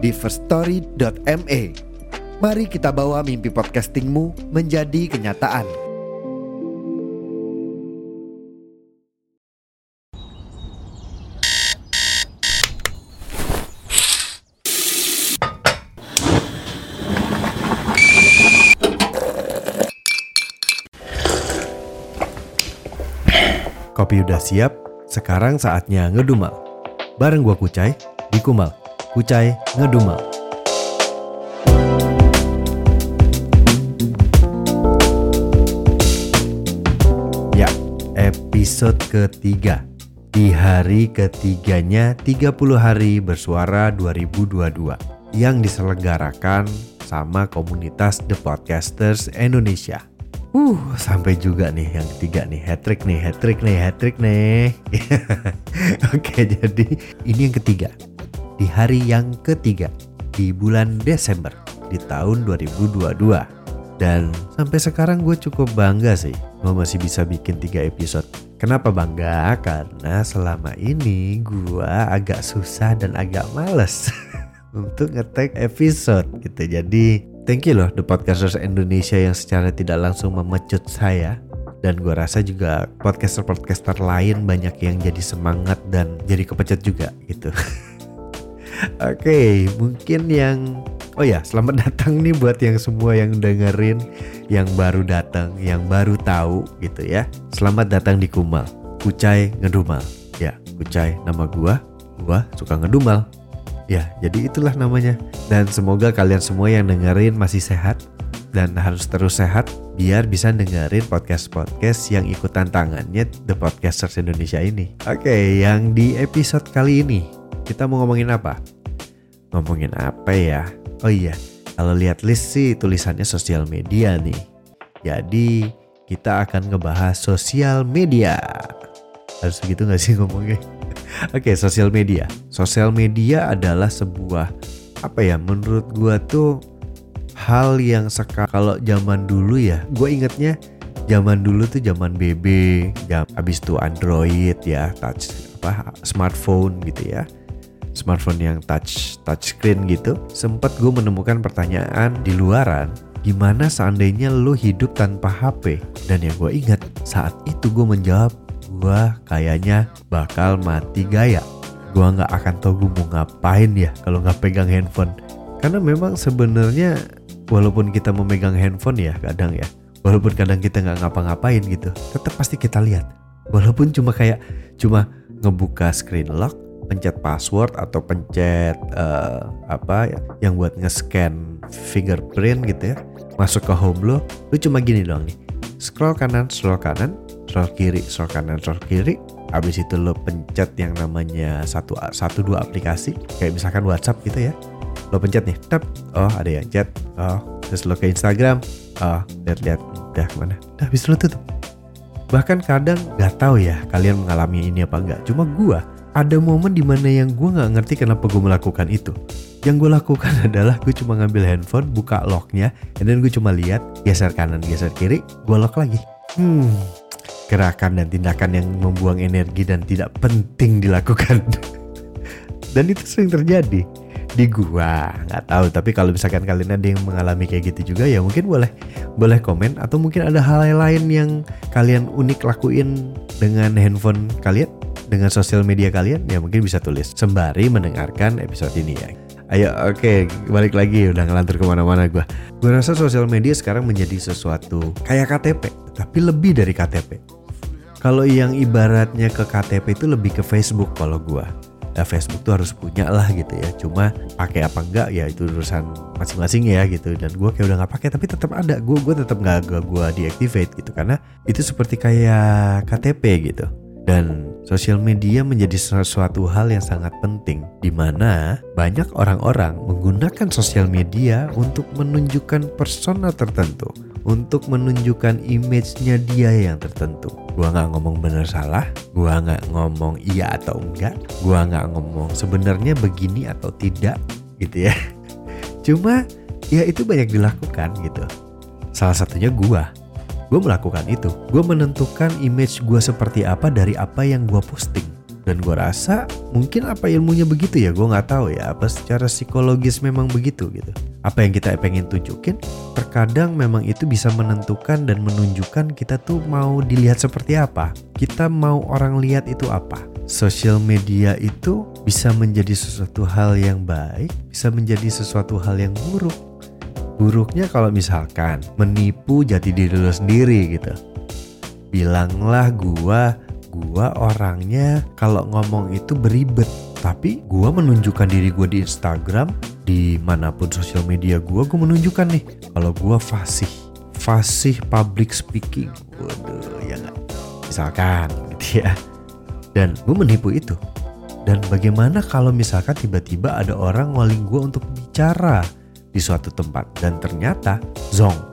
di firststory.me. Mari kita bawa mimpi podcastingmu menjadi kenyataan. Kopi udah siap, sekarang saatnya ngedumal. Bareng gua Kucai, di Kumal. Kucai ngedumal. Ya, episode ketiga. Di hari ketiganya 30 hari bersuara 2022 yang diselenggarakan sama komunitas The Podcasters Indonesia. Uh, sampai juga nih yang ketiga nih, hat trick nih, hat trick nih, hat trick nih. Oke, jadi ini yang ketiga. Di hari yang ketiga di bulan Desember di tahun 2022. Dan sampai sekarang gue cukup bangga sih gue masih bisa bikin tiga episode. Kenapa bangga? Karena selama ini gue agak susah dan agak males untuk ngetek episode gitu. Jadi thank you loh The Podcasters Indonesia yang secara tidak langsung memecut saya dan gue rasa juga podcaster-podcaster lain banyak yang jadi semangat dan jadi kepecut juga gitu. Oke, okay, mungkin yang Oh ya, selamat datang nih buat yang semua yang dengerin, yang baru datang, yang baru tahu gitu ya. Selamat datang di Kumal, Kucai Ngedumal. Ya, Kucai nama gua, gua suka ngedumal. Ya, jadi itulah namanya. Dan semoga kalian semua yang dengerin masih sehat dan harus terus sehat biar bisa dengerin podcast-podcast yang ikut tantangannya The Podcasters Indonesia ini. Oke, yang di episode kali ini kita mau ngomongin apa? Ngomongin apa ya? Oh iya, kalau lihat list sih tulisannya sosial media nih. Jadi kita akan ngebahas sosial media. Harus begitu gak sih ngomongnya? Oke, sosial media. Sosial media adalah sebuah apa ya? Menurut gua tuh hal yang sekarang kalau zaman dulu ya, gue ingetnya zaman dulu tuh zaman BB, jam abis itu Android ya, touch apa smartphone gitu ya smartphone yang touch touch screen gitu, sempat gue menemukan pertanyaan di luaran, gimana seandainya lo hidup tanpa HP? Dan yang gue ingat saat itu gue menjawab, gue kayaknya bakal mati gaya. Gue nggak akan tahu gue mau ngapain ya kalau nggak pegang handphone. Karena memang sebenarnya walaupun kita memegang handphone ya kadang ya, walaupun kadang kita nggak ngapa-ngapain gitu, tetap pasti kita lihat. Walaupun cuma kayak cuma ngebuka screen lock pencet password atau pencet uh, apa ya yang buat nge-scan fingerprint gitu ya masuk ke home lo lu cuma gini doang nih. Scroll kanan scroll kanan scroll kiri scroll kanan scroll kiri. Habis itu lo pencet yang namanya satu satu dua aplikasi kayak misalkan WhatsApp gitu ya. Lo pencet nih tap oh ada yang chat oh terus lo ke Instagram oh lihat-lihat udah ke mana udah habis lo tutup. Bahkan kadang nggak tahu ya kalian mengalami ini apa enggak cuma gua ada momen di mana yang gue nggak ngerti kenapa gue melakukan itu. Yang gue lakukan adalah gue cuma ngambil handphone, buka locknya, dan gue cuma lihat geser kanan, geser kiri, gue lock lagi. Hmm, gerakan dan tindakan yang membuang energi dan tidak penting dilakukan. dan itu sering terjadi di gua nggak tahu tapi kalau misalkan kalian ada yang mengalami kayak gitu juga ya mungkin boleh boleh komen atau mungkin ada hal lain yang kalian unik lakuin dengan handphone kalian dengan sosial media kalian ya mungkin bisa tulis sembari mendengarkan episode ini ya. Ayo oke okay, balik lagi udah ngelantur ke mana-mana gue. Gue rasa sosial media sekarang menjadi sesuatu kayak KTP tapi lebih dari KTP. Kalau yang ibaratnya ke KTP itu lebih ke Facebook kalau gue. Ya Facebook tuh harus punya lah gitu ya. Cuma pakai apa enggak ya itu urusan masing-masing ya gitu. Dan gue kayak udah nggak pakai tapi tetap ada. Gue gue tetap nggak gue deactivate gitu karena itu seperti kayak KTP gitu. Dan sosial media menjadi sesuatu hal yang sangat penting di Di mana banyak orang-orang menggunakan sosial media untuk menunjukkan persona tertentu untuk menunjukkan image-nya dia yang tertentu. Gua nggak ngomong bener salah, gua nggak ngomong iya atau enggak, gua nggak ngomong sebenarnya begini atau tidak gitu ya. Cuma ya itu banyak dilakukan gitu. Salah satunya gua. Gue melakukan itu. Gue menentukan image gue seperti apa dari apa yang gue posting. Dan gue rasa mungkin apa ilmunya begitu ya gue nggak tahu ya apa secara psikologis memang begitu gitu. Apa yang kita pengen tunjukin terkadang memang itu bisa menentukan dan menunjukkan kita tuh mau dilihat seperti apa kita mau orang lihat itu apa. Sosial media itu bisa menjadi sesuatu hal yang baik bisa menjadi sesuatu hal yang buruk buruknya kalau misalkan menipu jati diri lo sendiri gitu. Bilanglah gua gua orangnya kalau ngomong itu beribet. Tapi gua menunjukkan diri gua di Instagram di mana pun sosial media gua gua menunjukkan nih kalau gua fasih. Fasih public speaking. Waduh ya gak? misalkan gitu ya. Dan gue menipu itu. Dan bagaimana kalau misalkan tiba-tiba ada orang ngaling gue untuk bicara di suatu tempat. Dan ternyata zong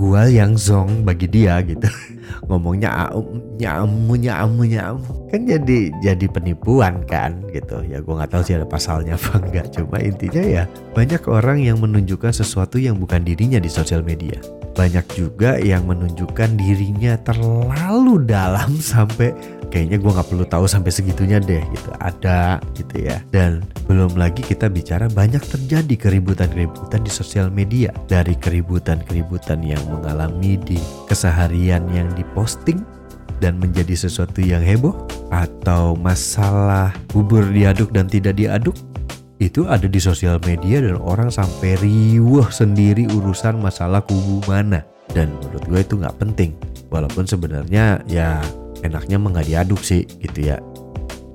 gue yang zong bagi dia gitu. Ngomongnya aum nyamu nyamu nyamu kan jadi jadi penipuan kan gitu. Ya gue nggak tahu sih ada pasalnya apa enggak cuma intinya ya banyak orang yang menunjukkan sesuatu yang bukan dirinya di sosial media. Banyak juga yang menunjukkan dirinya terlalu dalam sampai kayaknya gue nggak perlu tahu sampai segitunya deh gitu. Ada gitu ya. Dan belum lagi kita bicara banyak terjadi keributan-keributan di sosial media. Dari keributan-keributan yang mengalami di keseharian yang diposting dan menjadi sesuatu yang heboh atau masalah bubur diaduk dan tidak diaduk itu ada di sosial media dan orang sampai riuh sendiri urusan masalah kubu mana. Dan menurut gue itu nggak penting. Walaupun sebenarnya ya enaknya nggak diaduk sih gitu ya.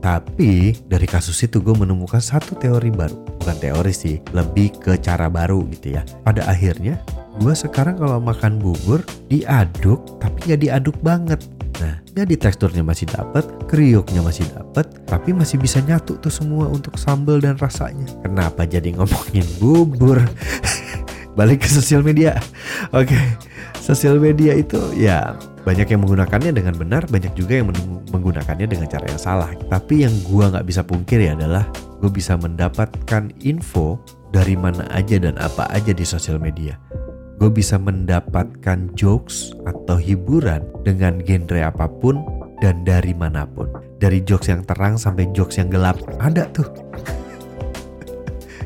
Tapi dari kasus itu gue menemukan satu teori baru. Bukan teori sih lebih ke cara baru gitu ya. Pada akhirnya gue sekarang kalau makan bubur diaduk tapi nggak diaduk banget. Nah jadi teksturnya masih dapet kriuknya masih dapet tapi masih bisa nyatu tuh semua untuk sambal dan rasanya. Kenapa jadi ngomongin bubur balik ke sosial media oke sosial media itu ya banyak yang menggunakannya dengan benar, banyak juga yang menggunakannya dengan cara yang salah. Tapi yang gue nggak bisa pungkiri adalah gue bisa mendapatkan info dari mana aja dan apa aja di sosial media. Gue bisa mendapatkan jokes atau hiburan dengan genre apa pun dan dari mana pun. Dari jokes yang terang sampai jokes yang gelap ada tuh.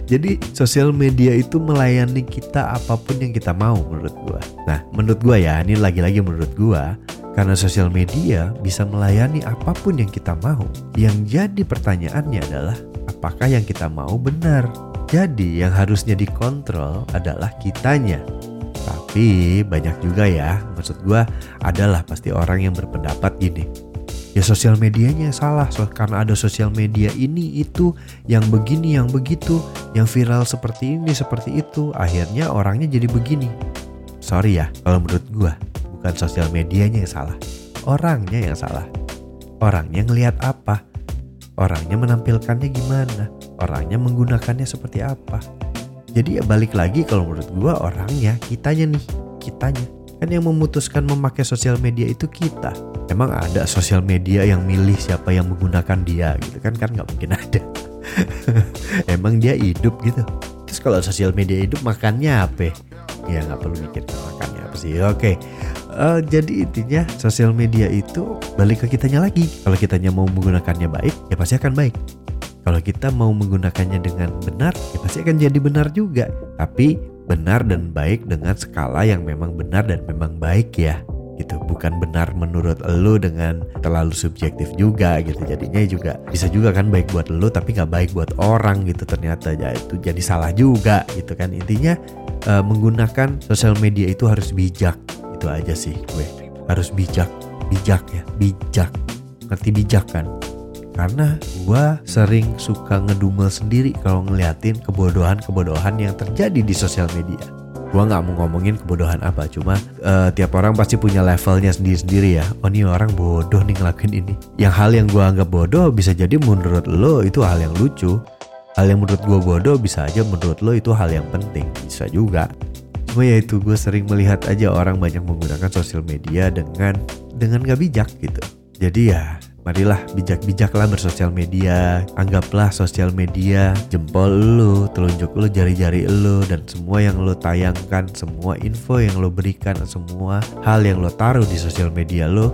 Jadi sosial media itu melayani kita apa pun yang kita mau menurut gua. Nah, menurut gua ya, ini lagi-lagi menurut gua karena sosial media bisa melayani apa pun yang kita mau. Yang jadi pertanyaannya adalah apakah yang kita mau benar? Jadi yang harusnya dikontrol adalah kitanya. Tapi banyak juga ya, maksud gua adalah pasti orang yang berpendapat gini ya sosial medianya salah. So karena ada sosial media ini itu yang begini yang begitu yang viral seperti ini seperti itu akhirnya orangnya jadi begini. Sorry ya kalau menurut gua bukan sosial medianya yang salah. Orangnya yang salah. Orangnya ngelihat apa? Orangnya menampilkannya gimana? Orangnya menggunakannya seperti apa? Jadi ya balik lagi kalau menurut gua orangnya kitanya nih kitanya. Kan yang memutuskan memakai sosial media itu kita emang ada sosial media yang milih siapa yang menggunakan dia gitu kan? Kan nggak mungkin ada. Emang dia hidup gitu. Terus kalau sosial media hidup makannya apa? Ya nggak perlu mikir makannya apa sih. Oke. Uh, jadi intinya sosial media itu balik ke kitanya lagi. Kalau kitanya mau menggunakannya baik ya pasti akan baik. Kalau kita mau menggunakannya dengan benar ya pasti akan jadi benar juga. Tapi benar dan baik dengan skala yang memang benar dan memang baik ya gitu. Bukan benar menurut lo dengan terlalu subjektif juga gitu. Jadinya juga bisa juga kan baik buat lo tapi nggak baik buat orang gitu ternyata. Ya itu jadi salah juga gitu kan. Intinya uh, menggunakan sosial media itu harus bijak. Itu aja sih gue. Harus bijak. Bijak ya. Bijak. Ngerti bijak kan? Karena gue sering suka ngedumel sendiri kalau ngeliatin kebodohan-kebodohan yang terjadi di sosial media. Gue nggak mau ngomongin kebodohan apa, cuma uh, tiap orang pasti punya levelnya sendiri-sendiri ya. Oh ini orang bodoh nih ngelakuin ini. Yang hal yang gue anggap bodoh bisa jadi menurut lo itu hal yang lucu hal yang menurut gue bodoh bisa aja menurut lo itu hal yang penting bisa juga cuma ya itu gue sering melihat aja orang banyak menggunakan sosial media dengan dengan gak bijak gitu jadi ya marilah bijak-bijaklah bersosial media. Anggaplah sosial media jempol lu telunjuk lu jari-jari lu dan semua yang lu tayangkan semua info yang lu berikan semua hal yang lu taruh di sosial media lu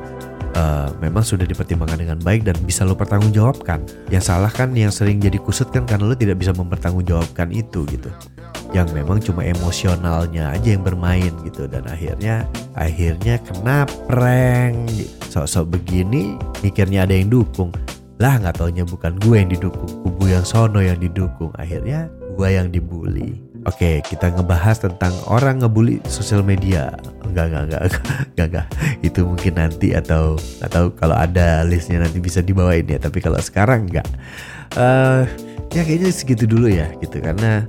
uh, memang sudah dipertimbangkan dengan baik dan bisa lo pertanggungjawabkan. Yang salah kan yang sering jadi kusut kan karena lo tidak bisa mempertanggungjawabkan itu gitu. Yang memang cuma emosionalnya aja yang bermain gitu dan akhirnya akhirnya kena prank. Sok-sok begini mikirnya ada yang dukung. Lah nggak taunya bukan gue yang didukung, kubu yang sono yang didukung. Akhirnya gue yang dibully. Oke, kita ngebahas tentang orang ngebully sosial media. Enggak, enggak, enggak, enggak, enggak. Itu mungkin nanti atau atau kalau ada listnya nanti bisa dibawain ya. Tapi kalau sekarang enggak. Uh, ya kayaknya segitu dulu ya, gitu. Karena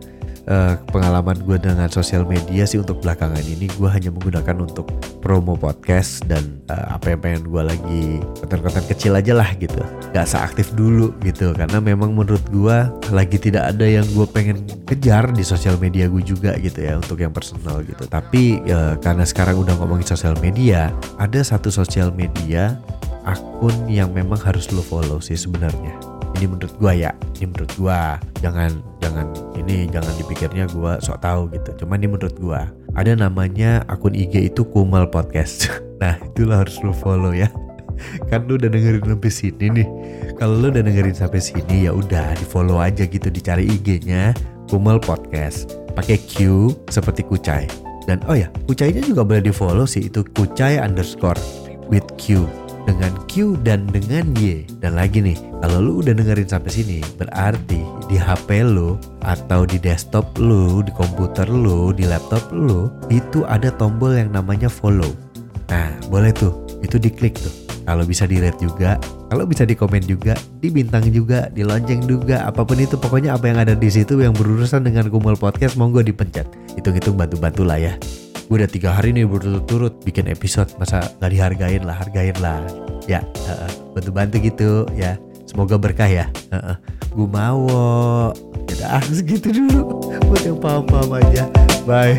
uh, pengalaman gue dengan sosial media sih untuk belakangan ini gue hanya menggunakan untuk promo podcast dan uh, apa yang pengen gue lagi konten-konten kecil aja lah gitu. Gak seaktif dulu gitu karena memang menurut gue lagi tidak ada yang gue pengen kejar di sosial media gue juga gitu ya untuk yang personal gitu. Tapi uh, karena sekarang udah ngomongin sosial media ada satu sosial media akun yang memang harus lo follow sih sebenarnya ini menurut gua ya ini menurut gua. Jangan jangan ini jangan dipikirnya gua sok tahu gitu. Cuman ini menurut gua ada namanya akun IG itu Kumal Podcast. Nah itulah harus lu follow ya. Kan lu udah dengerin sampai sini nih. Kalau lu udah dengerin sampai sini ya udah di follow aja gitu dicari IG-nya Kumal Podcast. Pakai Q seperti kucai. Dan oh ya kucainya juga boleh di follow sih itu kucai underscore with Q dengan Q dan dengan Y. Dan lagi nih, kalau lu udah dengerin sampai sini, berarti di HP lu atau di desktop lu, di komputer lu, di laptop lu, itu ada tombol yang namanya follow. Nah, boleh tuh, itu diklik tuh. Kalau bisa di rate juga, kalau bisa di komen juga, di bintang juga, di lonceng juga, apa pun itu pokoknya apa yang ada di situ yang berurusan dengan Kumul Podcast monggo dipencet. Hitung-hitung bantu-bantu lah ya gue udah tiga hari nih berturut-turut bikin episode. Masa nggak dihargain lah hargain lah. Ya uh, bantu-bantu gitu ya. Semoga berkah ya. Uh, uh. gue mau ya segitu dulu. Buat yang paham-paham aja. Bye